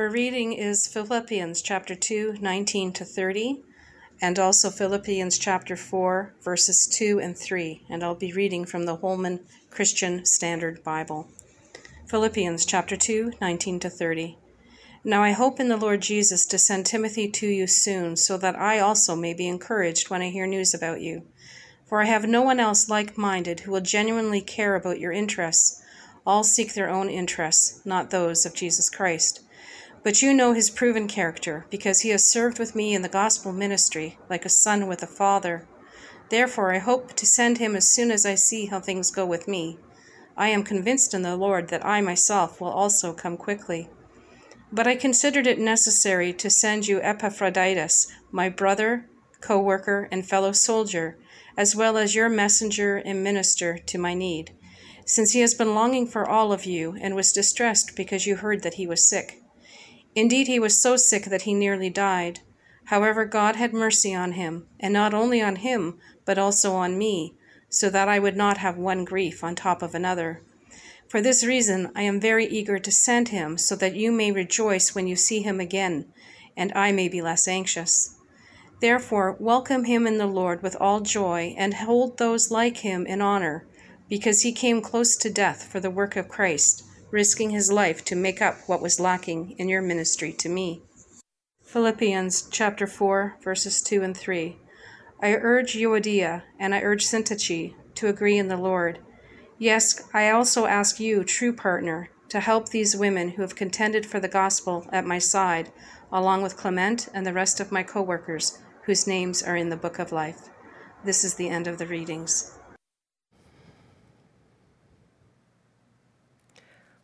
Our reading is Philippians chapter 2, 19 to 30, and also Philippians chapter 4, verses 2 and 3, and I'll be reading from the Holman Christian Standard Bible. Philippians chapter 2, 19 to 30. Now I hope in the Lord Jesus to send Timothy to you soon, so that I also may be encouraged when I hear news about you. For I have no one else like minded who will genuinely care about your interests. All seek their own interests, not those of Jesus Christ. But you know his proven character, because he has served with me in the gospel ministry, like a son with a father. Therefore, I hope to send him as soon as I see how things go with me. I am convinced in the Lord that I myself will also come quickly. But I considered it necessary to send you Epaphroditus, my brother, co worker, and fellow soldier, as well as your messenger and minister to my need, since he has been longing for all of you and was distressed because you heard that he was sick. Indeed, he was so sick that he nearly died. However, God had mercy on him, and not only on him, but also on me, so that I would not have one grief on top of another. For this reason, I am very eager to send him, so that you may rejoice when you see him again, and I may be less anxious. Therefore, welcome him in the Lord with all joy, and hold those like him in honor, because he came close to death for the work of Christ risking his life to make up what was lacking in your ministry to me. Philippians chapter 4, verses 2 and 3. I urge Euodia and I urge Syntyche to agree in the Lord. Yes, I also ask you, true partner, to help these women who have contended for the gospel at my side, along with Clement and the rest of my co workers, whose names are in the book of life. This is the end of the readings.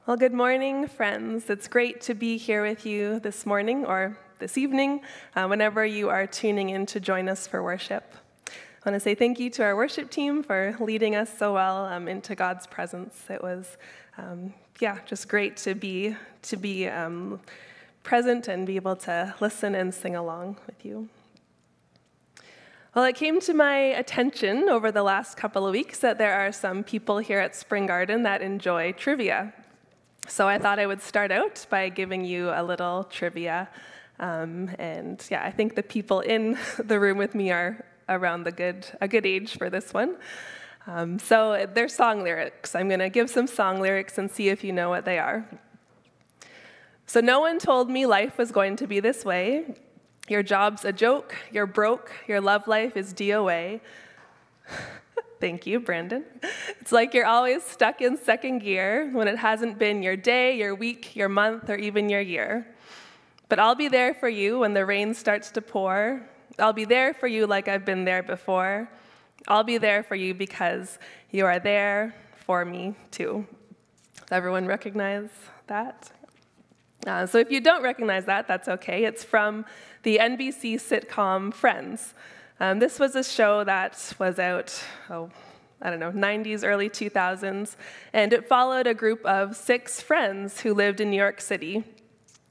Well, good morning, friends. It's great to be here with you this morning or this evening, uh, whenever you are tuning in to join us for worship. I want to say thank you to our worship team for leading us so well um, into God's presence. It was, um, yeah, just great to be to be um, present and be able to listen and sing along with you. Well, it came to my attention over the last couple of weeks that there are some people here at Spring Garden that enjoy trivia. So I thought I would start out by giving you a little trivia. Um, and yeah, I think the people in the room with me are around the good, a good age for this one. Um, so they're song lyrics. I'm going to give some song lyrics and see if you know what they are. So no one told me life was going to be this way. Your job's a joke, you're broke, your love life is DOA. Thank you, Brandon. It's like you're always stuck in second gear when it hasn't been your day, your week, your month, or even your year. But I'll be there for you when the rain starts to pour. I'll be there for you like I've been there before. I'll be there for you because you are there for me too. Does everyone recognize that? Uh, so if you don't recognize that, that's okay. It's from the NBC sitcom Friends. Um, this was a show that was out, oh, I don't know, 90s, early 2000s, and it followed a group of six friends who lived in New York City.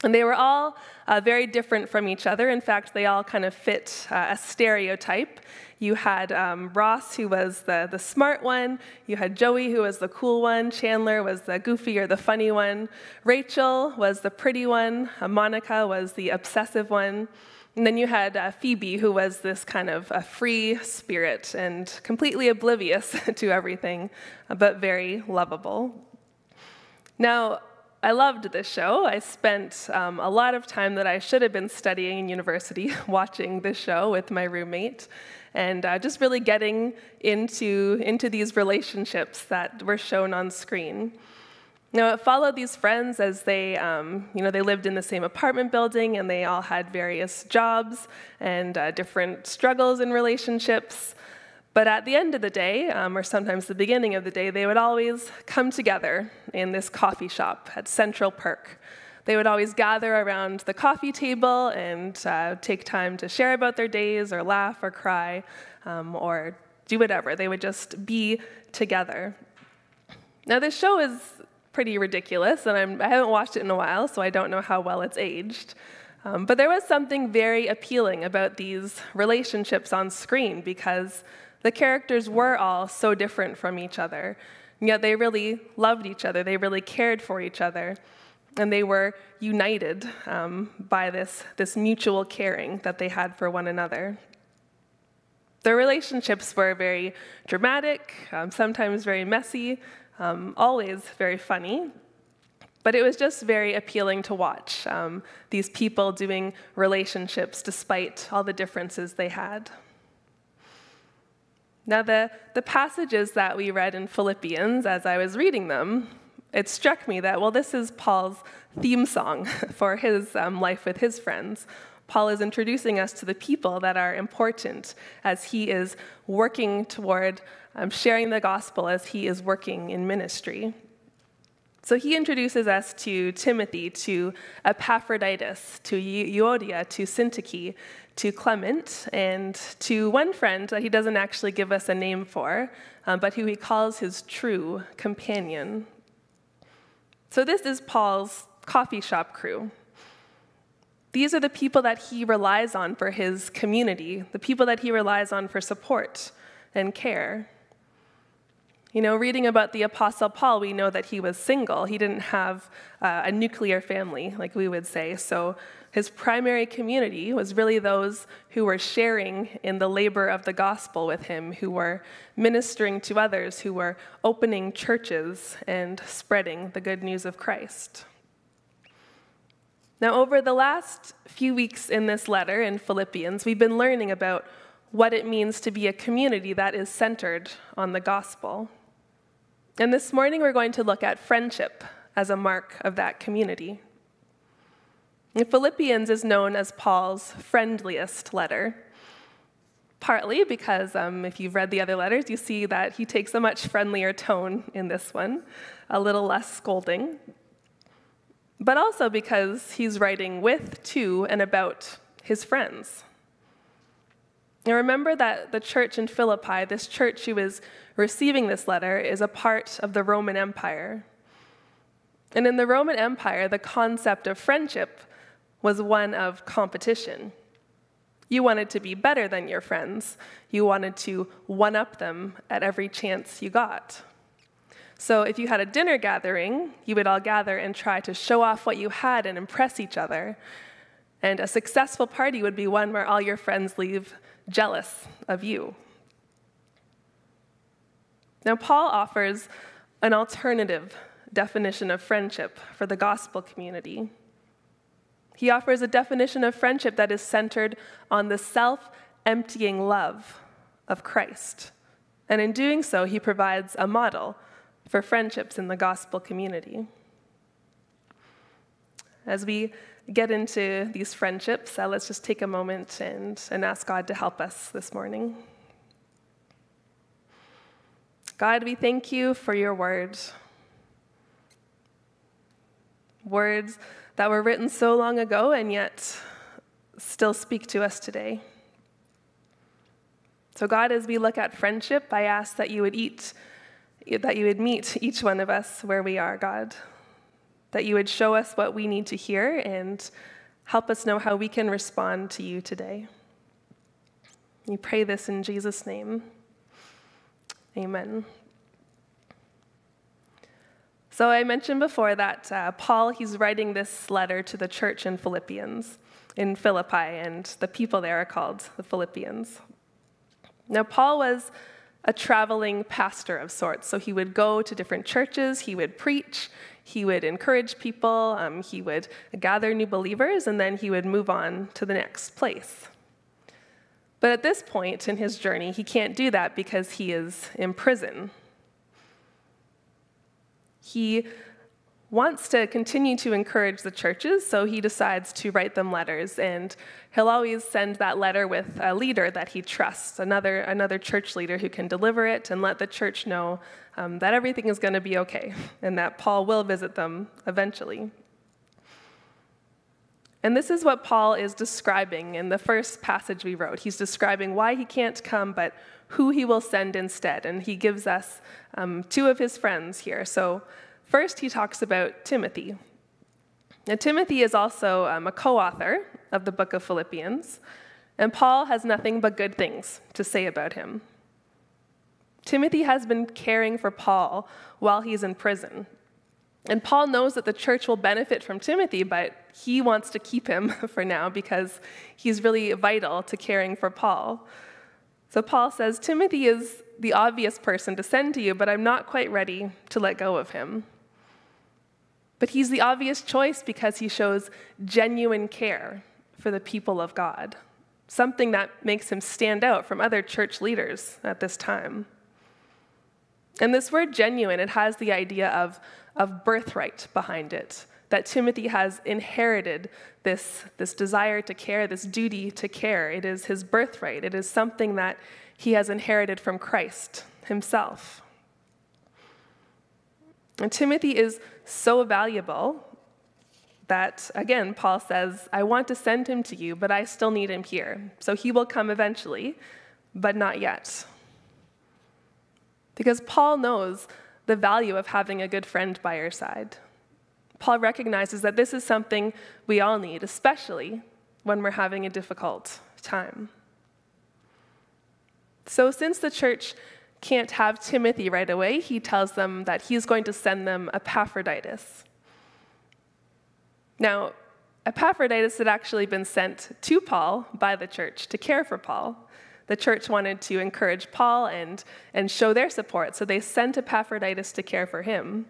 And they were all uh, very different from each other. In fact, they all kind of fit uh, a stereotype. You had um, Ross, who was the, the smart one. You had Joey, who was the cool one. Chandler was the goofy or the funny one. Rachel was the pretty one. Uh, Monica was the obsessive one. And then you had uh, Phoebe, who was this kind of a free spirit and completely oblivious to everything, but very lovable. Now, I loved this show. I spent um, a lot of time that I should have been studying in university watching this show with my roommate and uh, just really getting into, into these relationships that were shown on screen. Now, it followed these friends as they, um, you know, they lived in the same apartment building and they all had various jobs and uh, different struggles in relationships. But at the end of the day, um, or sometimes the beginning of the day, they would always come together in this coffee shop at Central Perk. They would always gather around the coffee table and uh, take time to share about their days or laugh or cry um, or do whatever. They would just be together. Now, this show is pretty ridiculous, and I'm, I have not watched it in a while, so I don't know how well it's aged. Um, but there was something very appealing about these relationships on screen because the characters were all so different from each other. And yet they really loved each other, they really cared for each other. and they were united um, by this, this mutual caring that they had for one another. Their relationships were very dramatic, um, sometimes very messy, um, always very funny. But it was just very appealing to watch um, these people doing relationships despite all the differences they had. Now, the, the passages that we read in Philippians, as I was reading them, it struck me that, well, this is Paul's theme song for his um, life with his friends. Paul is introducing us to the people that are important as he is working toward um, sharing the gospel, as he is working in ministry. So he introduces us to Timothy, to Epaphroditus, to Euodia, to Syntyche, to Clement, and to one friend that he doesn't actually give us a name for, um, but who he calls his true companion. So this is Paul's coffee shop crew. These are the people that he relies on for his community, the people that he relies on for support and care. You know, reading about the Apostle Paul, we know that he was single. He didn't have uh, a nuclear family, like we would say. So his primary community was really those who were sharing in the labor of the gospel with him, who were ministering to others, who were opening churches and spreading the good news of Christ. Now, over the last few weeks in this letter in Philippians, we've been learning about what it means to be a community that is centered on the gospel. And this morning, we're going to look at friendship as a mark of that community. Philippians is known as Paul's friendliest letter, partly because um, if you've read the other letters, you see that he takes a much friendlier tone in this one, a little less scolding, but also because he's writing with, to, and about his friends. Now remember that the church in Philippi, this church who is receiving this letter, is a part of the Roman Empire. And in the Roman Empire, the concept of friendship was one of competition. You wanted to be better than your friends. You wanted to one up them at every chance you got. So if you had a dinner gathering, you would all gather and try to show off what you had and impress each other. And a successful party would be one where all your friends leave jealous of you. Now, Paul offers an alternative definition of friendship for the gospel community. He offers a definition of friendship that is centered on the self emptying love of Christ. And in doing so, he provides a model for friendships in the gospel community. As we get into these friendships, uh, let's just take a moment and, and ask God to help us this morning. God, we thank you for your words. Words that were written so long ago and yet still speak to us today. So, God, as we look at friendship, I ask that you would eat, that you would meet each one of us where we are, God. That you would show us what we need to hear and help us know how we can respond to you today. We pray this in Jesus' name. Amen. So I mentioned before that uh, Paul, he's writing this letter to the church in Philippians, in Philippi, and the people there are called the Philippians. Now, Paul was a traveling pastor of sorts, so he would go to different churches, he would preach, he would encourage people, um, he would gather new believers, and then he would move on to the next place. But at this point in his journey, he can't do that because he is in prison he wants to continue to encourage the churches, so he decides to write them letters. And he'll always send that letter with a leader that he trusts, another, another church leader who can deliver it and let the church know um, that everything is going to be okay and that Paul will visit them eventually. And this is what Paul is describing in the first passage we wrote. He's describing why he can't come, but who he will send instead. And he gives us um, two of his friends here. So, first, he talks about Timothy. Now, Timothy is also um, a co author of the book of Philippians, and Paul has nothing but good things to say about him. Timothy has been caring for Paul while he's in prison. And Paul knows that the church will benefit from Timothy, but he wants to keep him for now because he's really vital to caring for Paul. So Paul says, Timothy is the obvious person to send to you, but I'm not quite ready to let go of him. But he's the obvious choice because he shows genuine care for the people of God, something that makes him stand out from other church leaders at this time. And this word genuine, it has the idea of, of birthright behind it, that Timothy has inherited this, this desire to care, this duty to care. It is his birthright, it is something that he has inherited from Christ himself. And Timothy is so valuable that, again, Paul says, I want to send him to you, but I still need him here. So he will come eventually, but not yet. Because Paul knows the value of having a good friend by your side. Paul recognizes that this is something we all need, especially when we're having a difficult time. So, since the church can't have Timothy right away, he tells them that he's going to send them Epaphroditus. Now, Epaphroditus had actually been sent to Paul by the church to care for Paul. The church wanted to encourage Paul and, and show their support, so they sent Epaphroditus to care for him.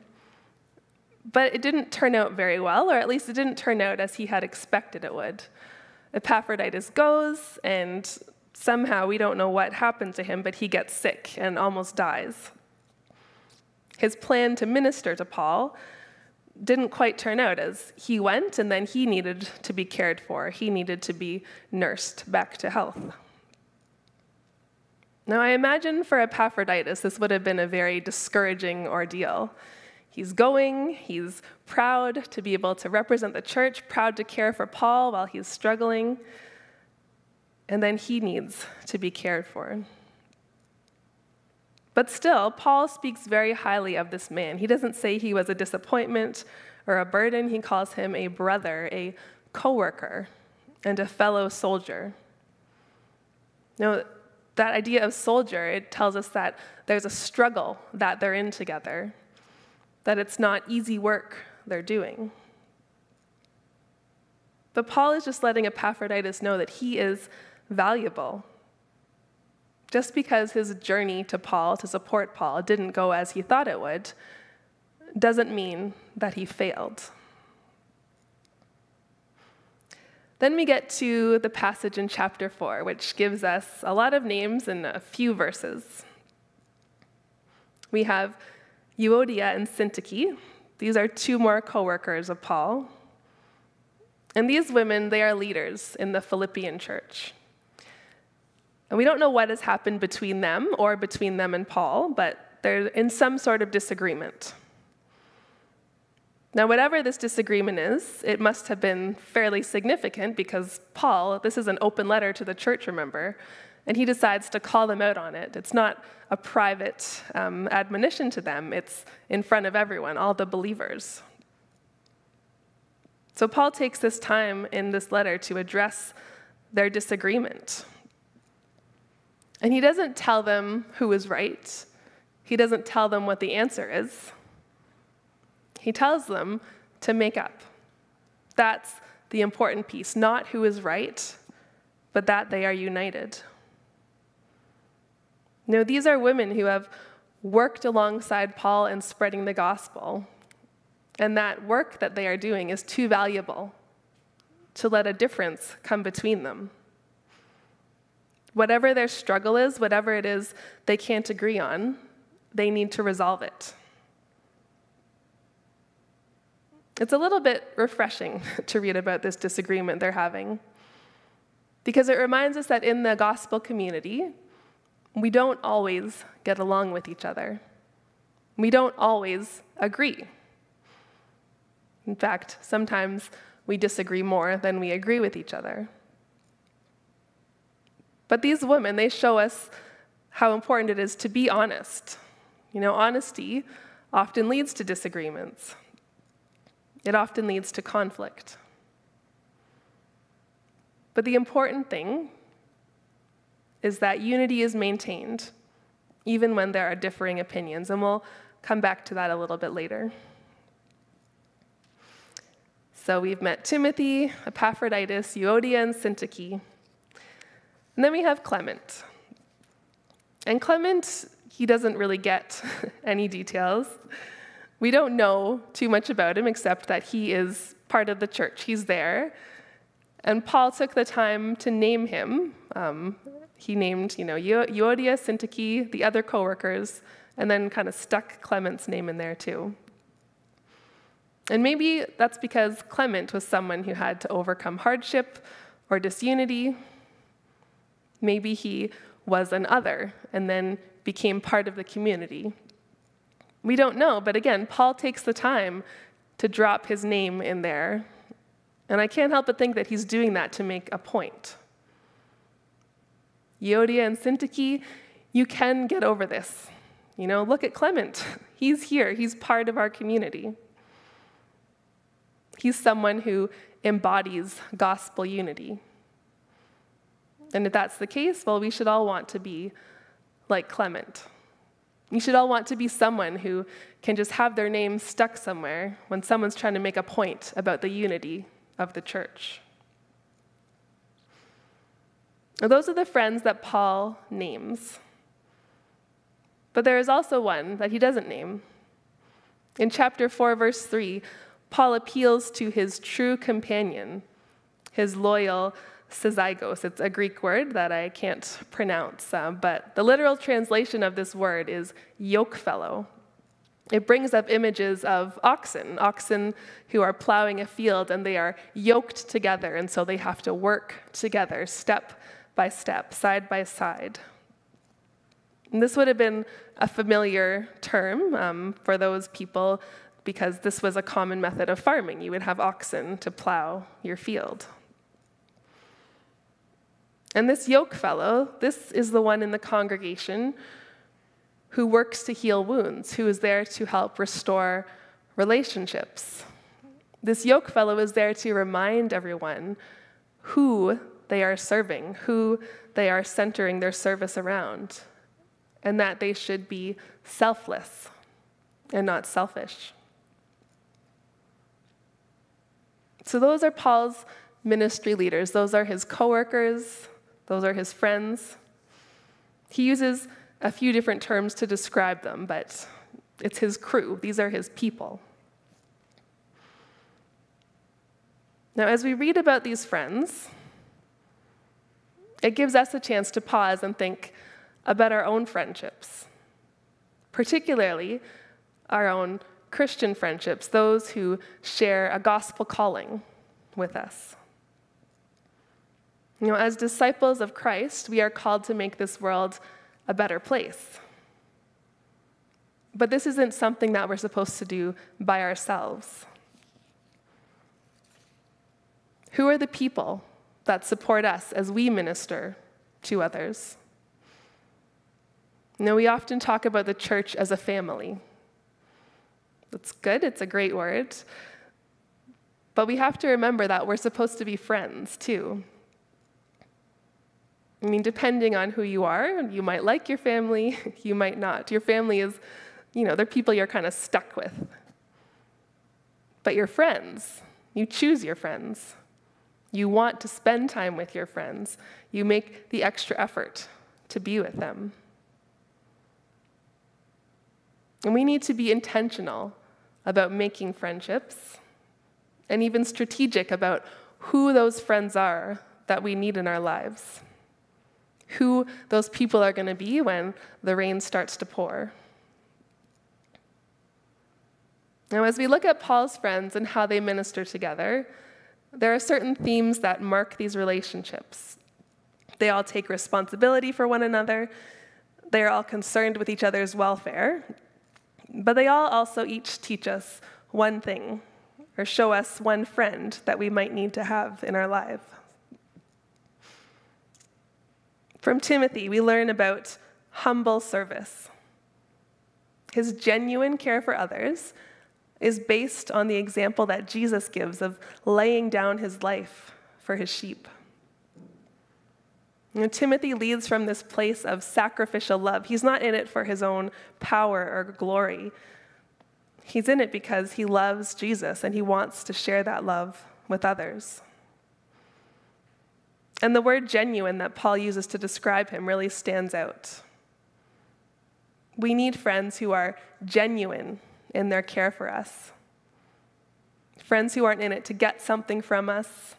But it didn't turn out very well, or at least it didn't turn out as he had expected it would. Epaphroditus goes, and somehow we don't know what happened to him, but he gets sick and almost dies. His plan to minister to Paul didn't quite turn out as he went, and then he needed to be cared for. He needed to be nursed back to health. Now, I imagine for Epaphroditus, this would have been a very discouraging ordeal. He's going, he's proud to be able to represent the church, proud to care for Paul while he's struggling and then he needs to be cared for. But still, Paul speaks very highly of this man. He doesn't say he was a disappointment or a burden, he calls him a brother, a co worker, and a fellow soldier. Now, that idea of soldier, it tells us that there's a struggle that they're in together, that it's not easy work they're doing. But Paul is just letting Epaphroditus know that he is valuable. Just because his journey to Paul, to support Paul, didn't go as he thought it would, doesn't mean that he failed. Then we get to the passage in chapter 4, which gives us a lot of names in a few verses. We have Euodia and Syntyche. These are two more co workers of Paul. And these women, they are leaders in the Philippian church. And we don't know what has happened between them or between them and Paul, but they're in some sort of disagreement. Now, whatever this disagreement is, it must have been fairly significant because Paul, this is an open letter to the church, remember, and he decides to call them out on it. It's not a private um, admonition to them, it's in front of everyone, all the believers. So, Paul takes this time in this letter to address their disagreement. And he doesn't tell them who is right, he doesn't tell them what the answer is. He tells them to make up. That's the important piece, not who is right, but that they are united. No, these are women who have worked alongside Paul in spreading the gospel. And that work that they are doing is too valuable to let a difference come between them. Whatever their struggle is, whatever it is they can't agree on, they need to resolve it. It's a little bit refreshing to read about this disagreement they're having because it reminds us that in the gospel community, we don't always get along with each other. We don't always agree. In fact, sometimes we disagree more than we agree with each other. But these women, they show us how important it is to be honest. You know, honesty often leads to disagreements, it often leads to conflict. But the important thing is that unity is maintained, even when there are differing opinions, and we'll come back to that a little bit later. So we've met Timothy, Epaphroditus, Euodia, and Syntyche. And then we have Clement. And Clement, he doesn't really get any details. We don't know too much about him except that he is part of the church. He's there. And Paul took the time to name him. Um, he named, you know, Euodia, Syntyche, the other coworkers, and then kind of stuck Clement's name in there too. And maybe that's because Clement was someone who had to overcome hardship or disunity. Maybe he was an other and then became part of the community. We don't know, but again, Paul takes the time to drop his name in there. And I can't help but think that he's doing that to make a point. Euodia and Syntyche, you can get over this. You know, look at Clement. He's here, he's part of our community. He's someone who embodies gospel unity. And if that's the case, well, we should all want to be like Clement. You should all want to be someone who can just have their name stuck somewhere when someone's trying to make a point about the unity of the church. Now, those are the friends that Paul names. But there is also one that he doesn't name. In chapter 4, verse 3, Paul appeals to his true companion, his loyal syzygos. It's a Greek word that I can't pronounce, uh, but the literal translation of this word is yoke fellow. It brings up images of oxen, oxen who are plowing a field and they are yoked together, and so they have to work together, step by step, side by side. And this would have been a familiar term um, for those people because this was a common method of farming. You would have oxen to plow your field. And this yoke fellow, this is the one in the congregation who works to heal wounds, who is there to help restore relationships. This yoke fellow is there to remind everyone who they are serving, who they are centering their service around, and that they should be selfless and not selfish. So those are Paul's ministry leaders. Those are his coworkers, those are his friends. He uses a few different terms to describe them, but it's his crew. These are his people. Now, as we read about these friends, it gives us a chance to pause and think about our own friendships, particularly our own Christian friendships, those who share a gospel calling with us. You know, as disciples of Christ, we are called to make this world a better place. But this isn't something that we're supposed to do by ourselves. Who are the people that support us as we minister to others? You know, we often talk about the church as a family. That's good, it's a great word. But we have to remember that we're supposed to be friends too. I mean, depending on who you are, you might like your family, you might not. Your family is, you know, they're people you're kind of stuck with. But your friends, you choose your friends. You want to spend time with your friends. You make the extra effort to be with them. And we need to be intentional about making friendships and even strategic about who those friends are that we need in our lives, who those people are going to be when the rain starts to pour. Now, as we look at Paul's friends and how they minister together, there are certain themes that mark these relationships. They all take responsibility for one another, they are all concerned with each other's welfare, but they all also each teach us one thing or show us one friend that we might need to have in our life. From Timothy, we learn about humble service. His genuine care for others is based on the example that Jesus gives of laying down his life for his sheep. You know, Timothy leads from this place of sacrificial love. He's not in it for his own power or glory. He's in it because he loves Jesus and he wants to share that love with others. And the word genuine that Paul uses to describe him really stands out. We need friends who are genuine in their care for us. Friends who aren't in it to get something from us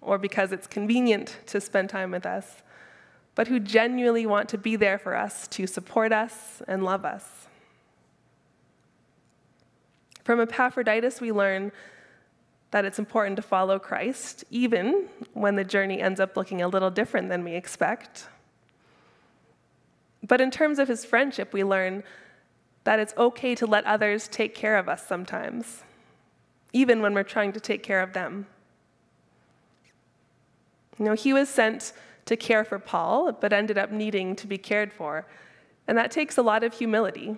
or because it's convenient to spend time with us, but who genuinely want to be there for us, to support us and love us. From Epaphroditus, we learn that it's important to follow Christ, even when the journey ends up looking a little different than we expect. But in terms of his friendship, we learn that it's okay to let others take care of us sometimes, even when we're trying to take care of them. You know, he was sent to care for Paul, but ended up needing to be cared for. And that takes a lot of humility.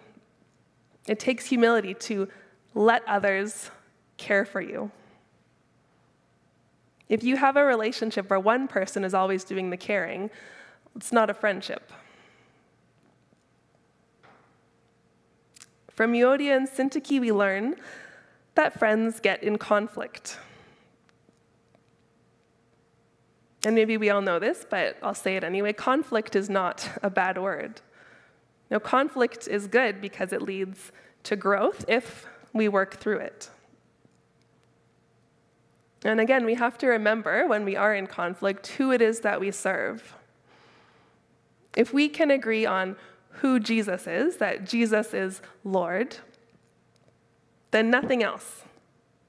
It takes humility to let others care for you. If you have a relationship where one person is always doing the caring, it's not a friendship. From Euodia and Syntyche, we learn that friends get in conflict. And maybe we all know this, but I'll say it anyway. Conflict is not a bad word. No, conflict is good because it leads to growth if we work through it. And again, we have to remember when we are in conflict who it is that we serve. If we can agree on who Jesus is, that Jesus is Lord, then nothing else,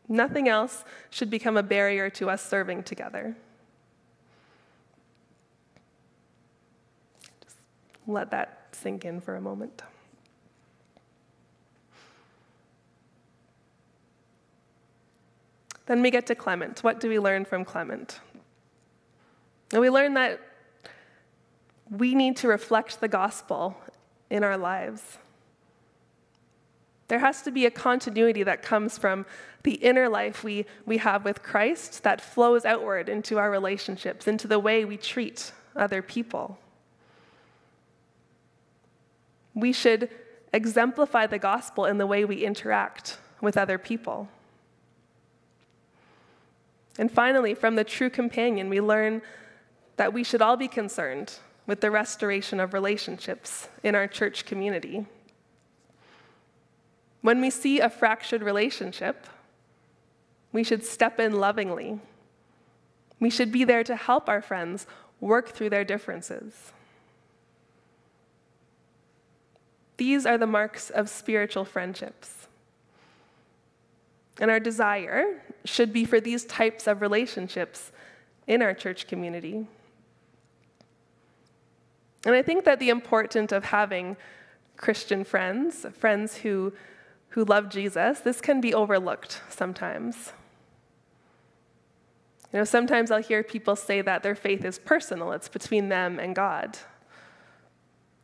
nothing else should become a barrier to us serving together. Just let that sink in for a moment. Then we get to Clement. What do we learn from Clement? And we learn that we need to reflect the gospel in our lives. There has to be a continuity that comes from the inner life we, we have with Christ that flows outward into our relationships, into the way we treat other people. We should exemplify the gospel in the way we interact with other people. And finally, from the true companion, we learn that we should all be concerned with the restoration of relationships in our church community. When we see a fractured relationship, we should step in lovingly. We should be there to help our friends work through their differences. These are the marks of spiritual friendships. And our desire should be for these types of relationships in our church community. And I think that the importance of having Christian friends, friends who, who love Jesus, this can be overlooked sometimes. You know, sometimes I'll hear people say that their faith is personal, it's between them and God.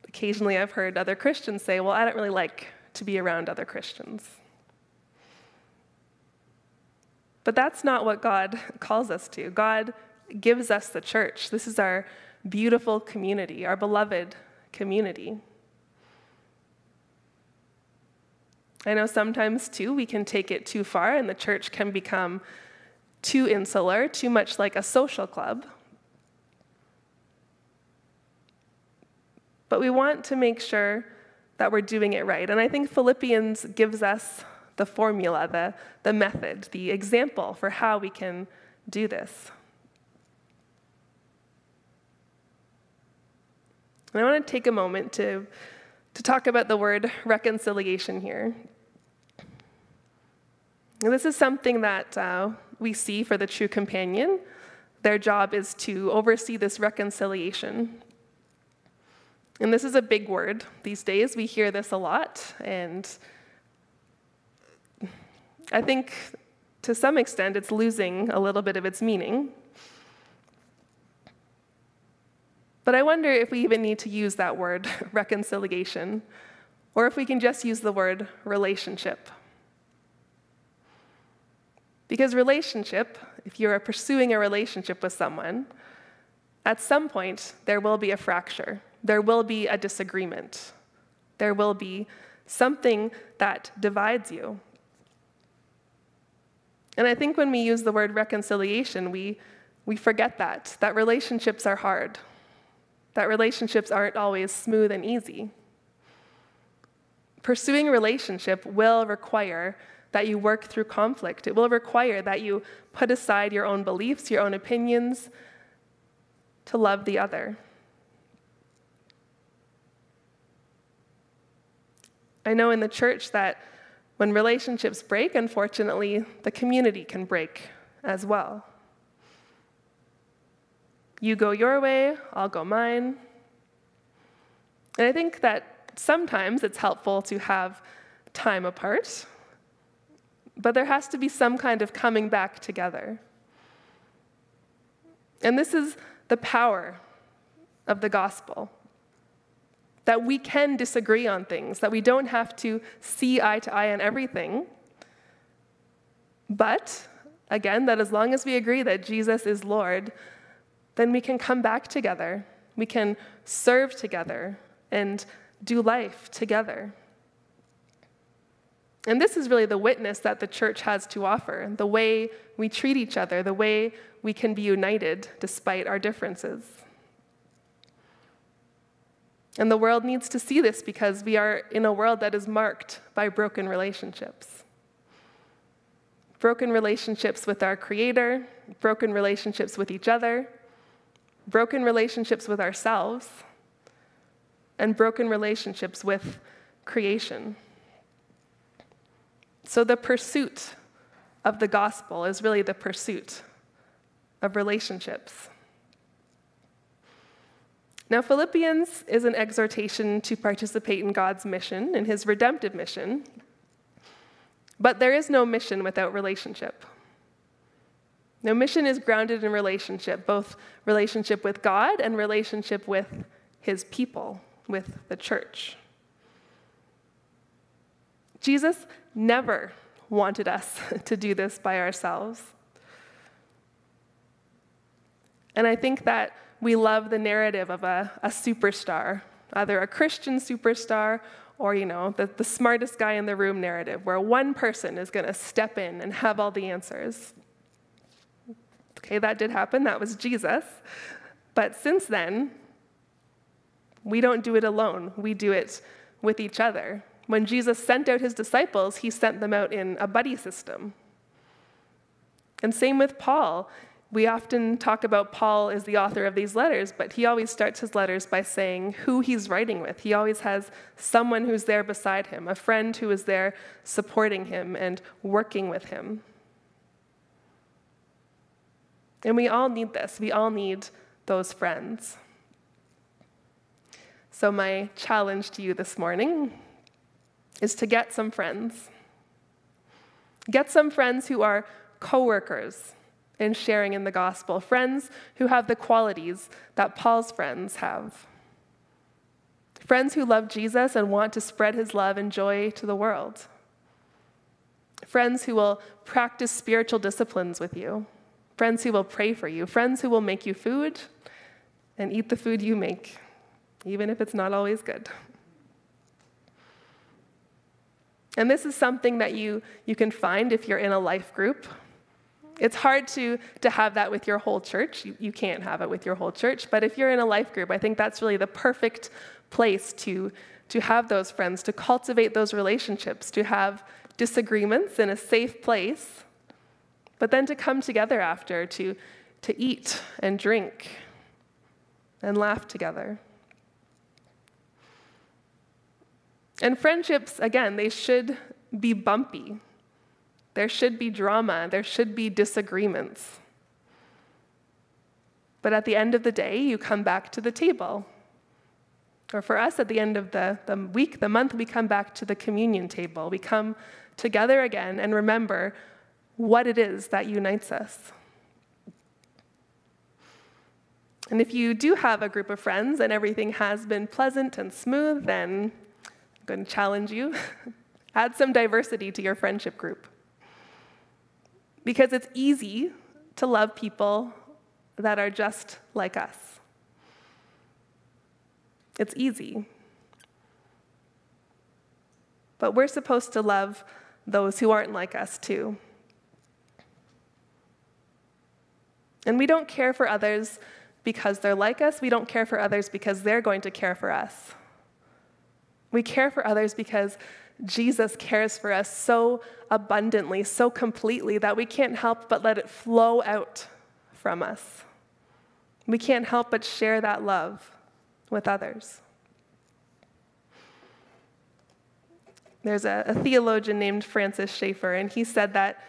Occasionally, I've heard other Christians say, Well, I don't really like to be around other Christians. But that's not what God calls us to. God gives us the church. This is our beautiful community, our beloved community. I know sometimes, too, we can take it too far, and the church can become too insular, too much like a social club. But we want to make sure that we're doing it right. And I think Philippians gives us the formula, the, the method, the example for how we can do this. And I want to take a moment to, to talk about the word reconciliation here. And this is something that uh, we see for the true companion. Their job is to oversee this reconciliation. And this is a big word these days. We hear this a lot, and I think to some extent it's losing a little bit of its meaning. But I wonder if we even need to use that word, reconciliation, or if we can just use the word relationship. Because relationship, if you're pursuing a relationship with someone, at some point there will be a fracture, there will be a disagreement, there will be something that divides you. And I think when we use the word reconciliation, we, we forget that, that relationships are hard, that relationships aren't always smooth and easy. Pursuing relationship will require that you work through conflict. It will require that you put aside your own beliefs, your own opinions, to love the other. I know in the church that when relationships break, unfortunately, the community can break as well. You go your way, I'll go mine. And I think that sometimes it's helpful to have time apart, but there has to be some kind of coming back together. And this is the power of the gospel that we can disagree on things, that we don't have to see eye to eye on everything. But, again, that as long as we agree that Jesus is Lord, then we can come back together. We can serve together and do life together. And this is really the witness that the church has to offer the way we treat each other, the way we can be united despite our differences. And the world needs to see this because we are in a world that is marked by broken relationships. Broken relationships with our Creator, broken relationships with each other, broken relationships with ourselves, and broken relationships with creation. So the pursuit of the gospel is really the pursuit of relationships. Now, Philippians is an exhortation to participate in God's mission, in his redemptive mission. But there is no mission without relationship. No mission is grounded in relationship, both relationship with God and relationship with his people, with the church. Jesus never wanted us to do this by ourselves. And I think that we love the narrative of a, a superstar, either a Christian superstar or, you know, the, the smartest guy in the room narrative, where one person is going to step in and have all the answers. Okay, that did happen. That was Jesus. But since then, we don't do it alone. We do it with each other. When Jesus sent out his disciples, he sent them out in a buddy system. And same with Paul. We often talk about Paul as the author of these letters, but he always starts his letters by saying who he's writing with. He always has someone who's there beside him, a friend who is there supporting him and working with him. And we all need this. We all need those friends. So, my challenge to you this morning is to get some friends. Get some friends who are coworkers in sharing in the gospel, friends who have the qualities that Paul's friends have. Friends who love Jesus and want to spread his love and joy to the world. Friends who will practice spiritual disciplines with you. Friends who will pray for you. Friends who will make you food and eat the food you make, even if it's not always good. And this is something that you, you can find if you're in a life group it's hard to, to have that with your whole church. You, you can't have it with your whole church. But if you're in a life group, I think that's really the perfect place to, to have those friends, to cultivate those relationships, to have disagreements in a safe place, but then to come together after to, to eat and drink and laugh together. And friendships, again, they should be bumpy. There should be drama, there should be disagreements. But at the end of the day, you come back to the table. Or for us, at the end of the, the week, the month, we come back to the communion table. We come together again and remember what it is that unites us. And if you do have a group of friends and everything has been pleasant and smooth, then I'm going to challenge you add some diversity to your friendship group because it's easy to love people that are just like us. It's easy. But we're supposed to love those who aren't like us too. And we don't care for others because they're like us. We don't care for others because they're going to care for us. We care for others because Jesus cares for us so abundantly, so completely, that we can't help but let it flow out from us. We can't help but share that love with others. There's a, a, theologian named Francis Schaeffer, and he said that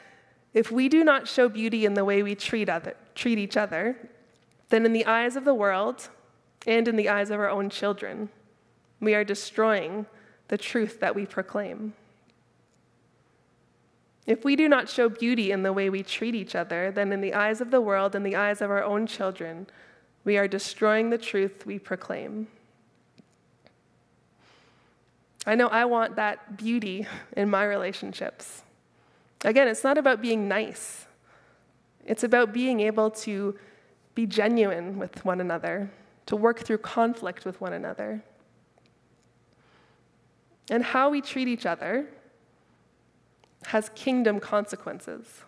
if we do not show beauty in the way we treat, other, treat each other, then in the eyes of the world and in the eyes of our own children, we are destroying the truth that we proclaim. If we do not show beauty in the way we treat each other, then in the eyes of the world and the eyes of our own children, we are destroying the truth we proclaim. I know I want that beauty in my relationships. Again, it's not about being nice, it's about being able to be genuine with one another, to work through conflict with one another. And how we treat each other has kingdom consequences.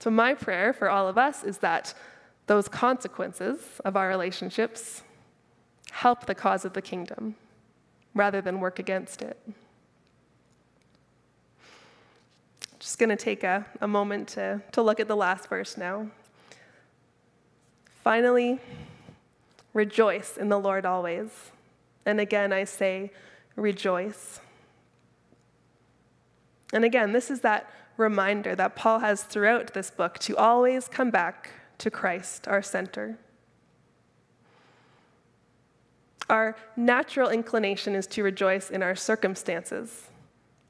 So, my prayer for all of us is that those consequences of our relationships help the cause of the kingdom rather than work against it. Just going to take a, a moment to, to look at the last verse now. Finally, rejoice in the Lord always. And again, I say, rejoice. And again, this is that reminder that Paul has throughout this book to always come back to Christ, our center. Our natural inclination is to rejoice in our circumstances.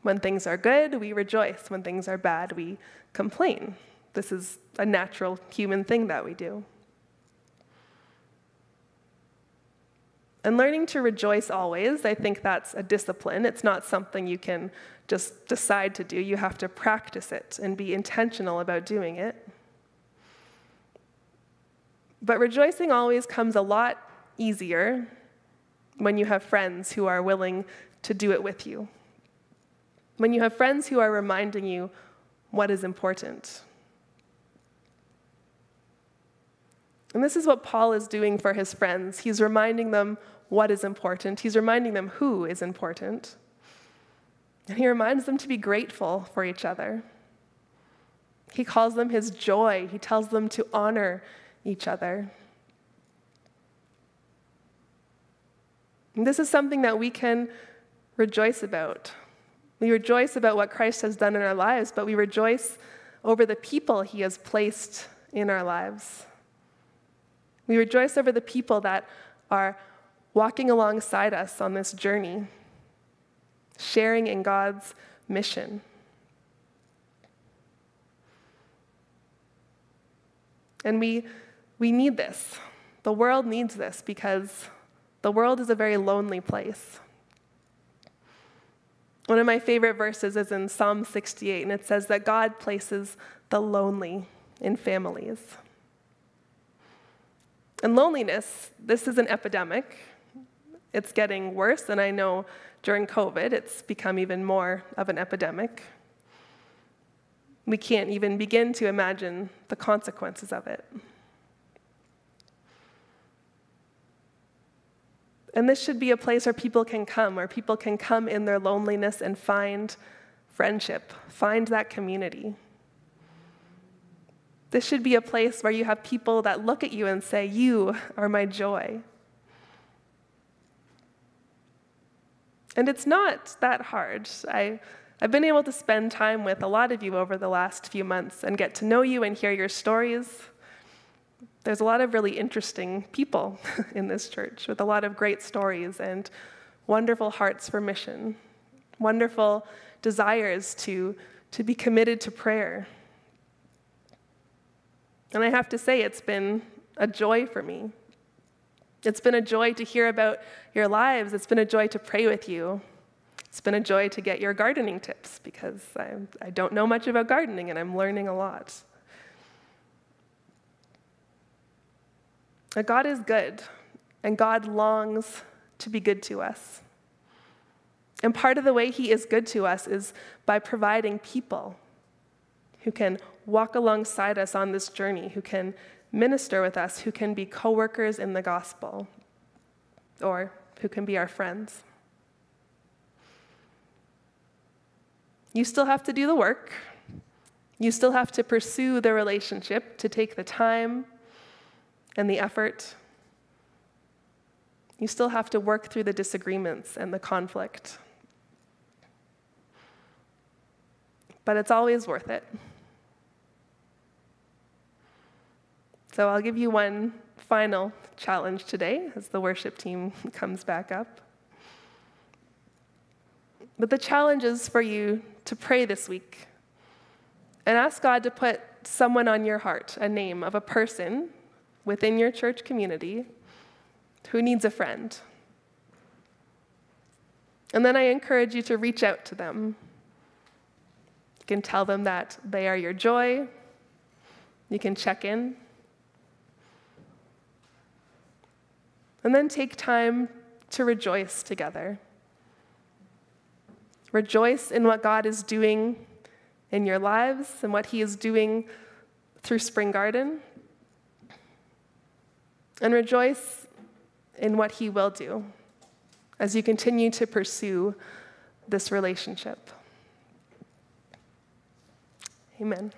When things are good, we rejoice. When things are bad, we complain. This is a natural human thing that we do. And learning to rejoice always, I think that's a discipline. It's not something you can just decide to do. You have to practice it and be intentional about doing it. But rejoicing always comes a lot easier when you have friends who are willing to do it with you. When you have friends who are reminding you what is important. And this is what Paul is doing for his friends. He's reminding them what is important, he's reminding them who is important. And he reminds them to be grateful for each other. He calls them his joy, he tells them to honor each other. And this is something that we can rejoice about. We rejoice about what Christ has done in our lives, but we rejoice over the people he has placed in our lives. We rejoice over the people that are walking alongside us on this journey, sharing in God's mission. And we, we need this. The world needs this because the world is a very lonely place. One of my favorite verses is in Psalm 68, and it says that God places the lonely in families. And loneliness, this is an epidemic. It's getting worse, and I know during COVID it's become even more of an epidemic. We can't even begin to imagine the consequences of it. And this should be a place where people can come, where people can come in their loneliness and find friendship, find that community. This should be a place where you have people that look at you and say, You are my joy. And it's not that hard. I, I've been able to spend time with a lot of you over the last few months and get to know you and hear your stories. There's a lot of really interesting people in this church with a lot of great stories and wonderful hearts for mission, wonderful desires to, to be committed to prayer. And I have to say, it's been a joy for me. It's been a joy to hear about your lives. It's been a joy to pray with you. It's been a joy to get your gardening tips because I, I don't know much about gardening and I'm learning a lot. That God is good, and God longs to be good to us. And part of the way He is good to us is by providing people who can walk alongside us on this journey, who can minister with us, who can be co workers in the gospel, or who can be our friends. You still have to do the work. You still have to pursue the relationship, to take the time and the effort. You still have to work through the disagreements and the conflict. But it's always worth it. So I'll give you one final challenge today as the worship team comes back up. But the challenge is for you to pray this week and ask God to put someone on your heart, a name of a person within your church community who needs a friend. And then I encourage you to reach out to them. You can tell them that they are your joy. You can check in. And then take time to rejoice together. Rejoice in what God is doing in your lives and what He is doing through Spring Garden. And rejoice in what He will do as you continue to pursue this relationship. Amen.